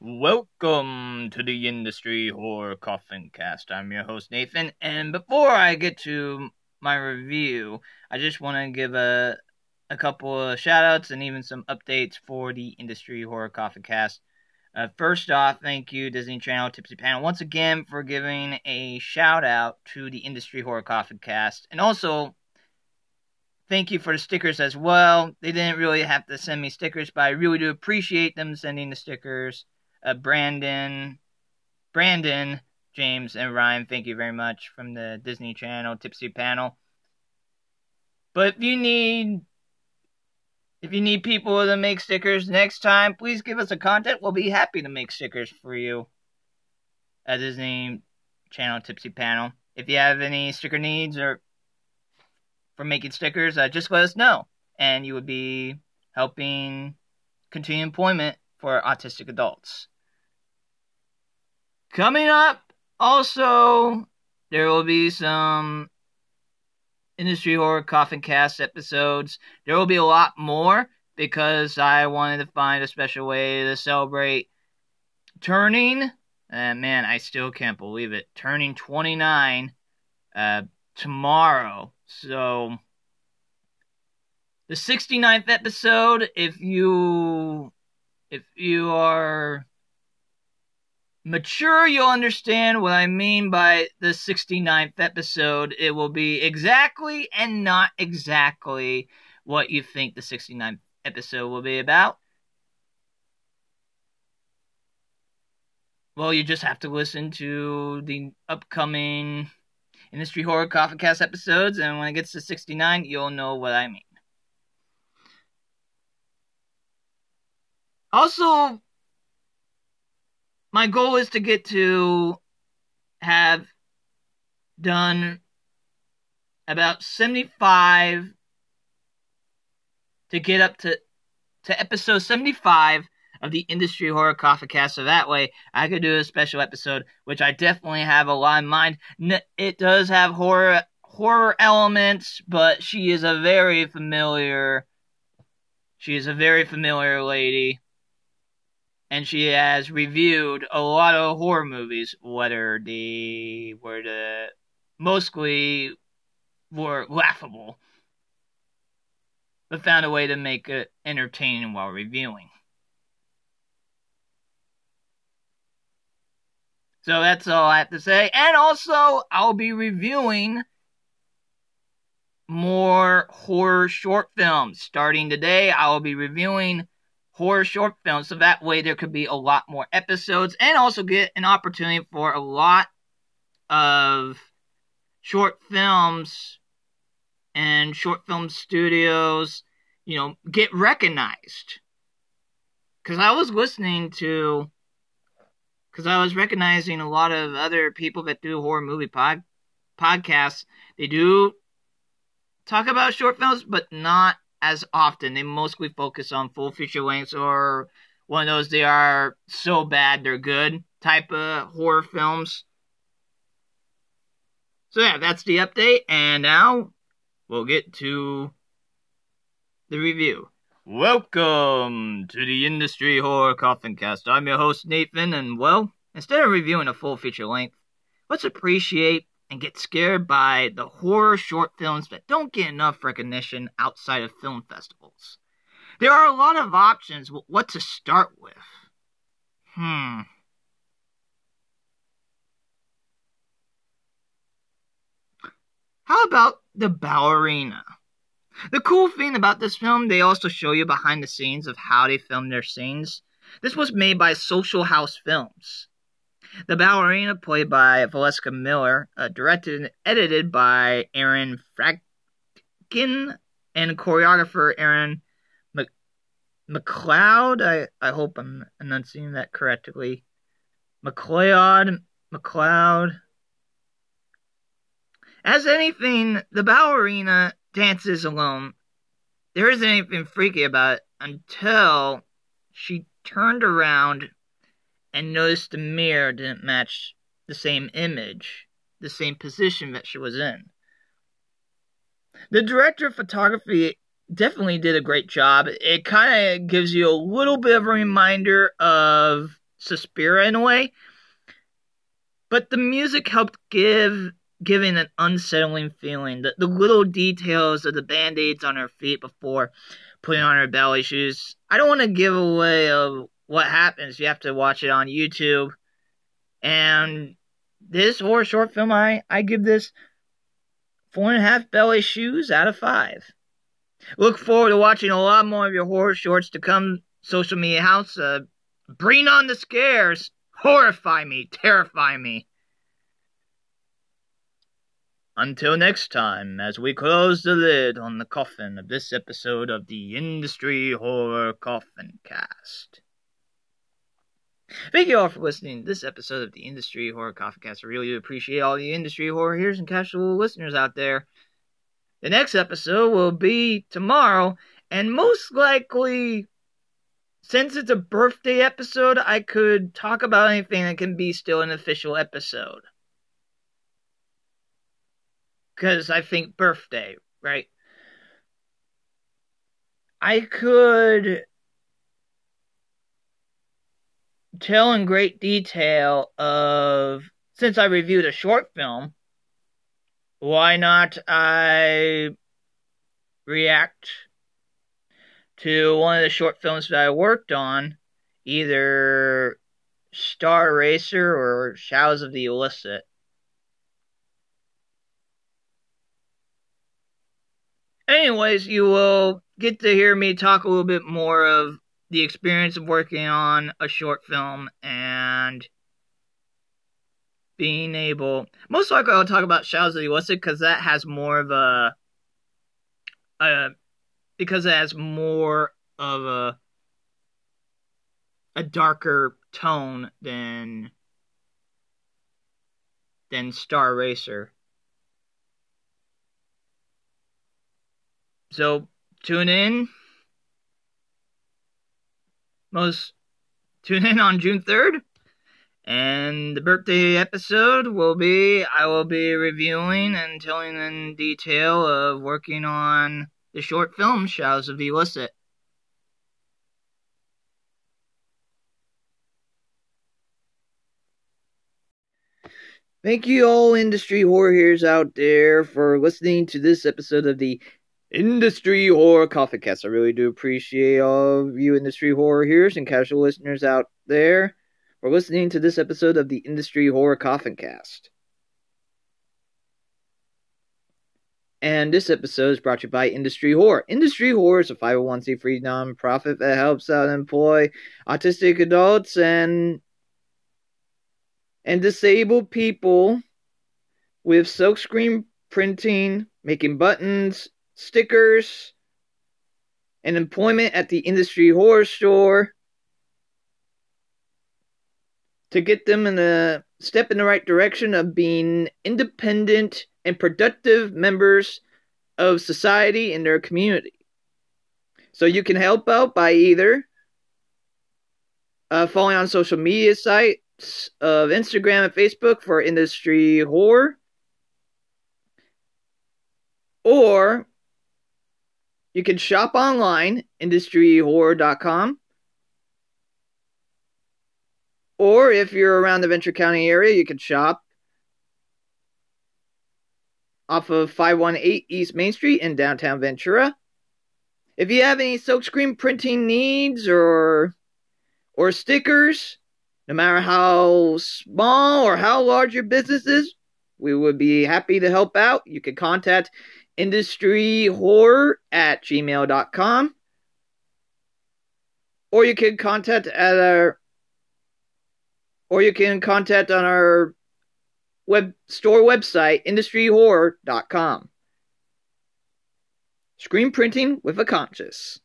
Welcome to the Industry Horror Coffin Cast. I'm your host Nathan, and before I get to my review, I just want to give a a couple of shout outs and even some updates for the Industry Horror Coffin Cast. Uh, first off, thank you Disney Channel Tipsy Panel once again for giving a shout out to the Industry Horror Coffin Cast, and also thank you for the stickers as well. They didn't really have to send me stickers, but I really do appreciate them sending the stickers uh, Brandon, Brandon, James, and Ryan. Thank you very much from the Disney Channel Tipsy Panel. But if you need if you need people to make stickers next time, please give us a contact. We'll be happy to make stickers for you at Disney Channel Tipsy Panel. If you have any sticker needs or for making stickers, uh, just let us know, and you would be helping continue employment for autistic adults. Coming up, also, there will be some industry horror coffin cast episodes. There will be a lot more because I wanted to find a special way to celebrate turning. And man, I still can't believe it. Turning 29 uh, tomorrow. So, the 69th episode, if you if you are mature, you'll understand what I mean by the 69th episode. It will be exactly and not exactly what you think the 69th episode will be about. Well, you just have to listen to the upcoming Industry Horror Coffin Cast episodes, and when it gets to 69, you'll know what I mean. Also, my goal is to get to have done about 75 to get up to to episode 75 of the industry horror coffin cast so that way i could do a special episode which i definitely have a lot in mind. It does have horror horror elements but she is a very familiar she is a very familiar lady and she has reviewed a lot of horror movies, whether they were the mostly were laughable, but found a way to make it entertaining while reviewing. So that's all I have to say. And also, I'll be reviewing more horror short films. Starting today, I will be reviewing horror short films so that way there could be a lot more episodes and also get an opportunity for a lot of short films and short film studios you know get recognized. Because i was listening to because i was recognizing a lot of other people that do horror movie pod, podcasts. They do talk about short films but not as often. They mostly focus on full feature lengths or one of those they are so bad they're good type of horror films. So yeah, that's the update, and now we'll get to the review. Welcome to the Industry Horror Coffin Cast. I'm your host Nathan, and well, instead of reviewing a full feature length, let's appreciate and get scared by the horror short films that don't get enough recognition outside of film festivals. There are a lot of options what to start with. Hmm. How about The Ballerina? The cool thing about this film, they also show you behind the scenes of how they filmed their scenes. This was made by Social House Films. The Ballerina, played by Valeska Miller, uh, directed and edited by Aaron Fradkin, and choreographer Aaron Mc- McLeod. I, I hope I'm enunciating that correctly. McLeod, McLeod. As anything, the ballerina dances alone. There isn't anything freaky about it until she turned around and noticed the mirror didn't match the same image, the same position that she was in. The director of photography definitely did a great job. It kind of gives you a little bit of a reminder of Suspiria in a way. But the music helped give giving an unsettling feeling. The, the little details of the band-aids on her feet before putting on her ballet shoes. I don't want to give away of what happens. You have to watch it on YouTube. And this horror short film, I, I give this four and a half belly shoes out of five. Look forward to watching a lot more of your horror shorts to come. Social Media House, uh, bring on the scares, horrify me, terrify me. Until next time, as we close the lid on the coffin of this episode of the Industry Horror Coffin Cast. Thank you all for listening to this episode of the Industry Horror Coffin Cast. I really appreciate all the industry horror hearers and casual listeners out there. The next episode will be tomorrow, and most likely, since it's a birthday episode, I could talk about anything that can be still an official episode because I think birthday, right? I could tell in great detail of since I reviewed a short film, why not I react to one of the short films that I worked on, either Star Racer or Shadows of the Illicit. anyways, you will get to hear me talk a little bit more of the experience of working on a short film and being able. Most likely, I'll talk about Shadows of the because that has more of a, a because it has more of a a darker tone than than Star Racer. So tune in. Most tune in on June 3rd. And the birthday episode will be I will be reviewing and telling in detail of working on the short film Shadows of the Illicit. Thank you all industry hearers out there for listening to this episode of the Industry Horror Coffin Cast. I really do appreciate all of you industry horror hearers and casual listeners out there for listening to this episode of the Industry Horror Coffin Cast. And this episode is brought to you by Industry Horror. Industry Horror is a 501c3 nonprofit that helps out employ autistic adults and and disabled people with silkscreen printing, making buttons, stickers, and employment at the industry horror store to get them in a step in the right direction of being independent and productive members of society and their community. So you can help out by either uh, following on social media sites of Instagram and Facebook for industry horror, or you can shop online, industryhorror.com. Or if you're around the Ventura County area, you can shop off of 518 East Main Street in downtown Ventura. If you have any silkscreen printing needs or or stickers, no matter how small or how large your business is, we would be happy to help out. You can contact industryhorror at gmail.com. Or you can contact at our or you can contact on our web store website, industryhorror.com. Screen printing with a conscience.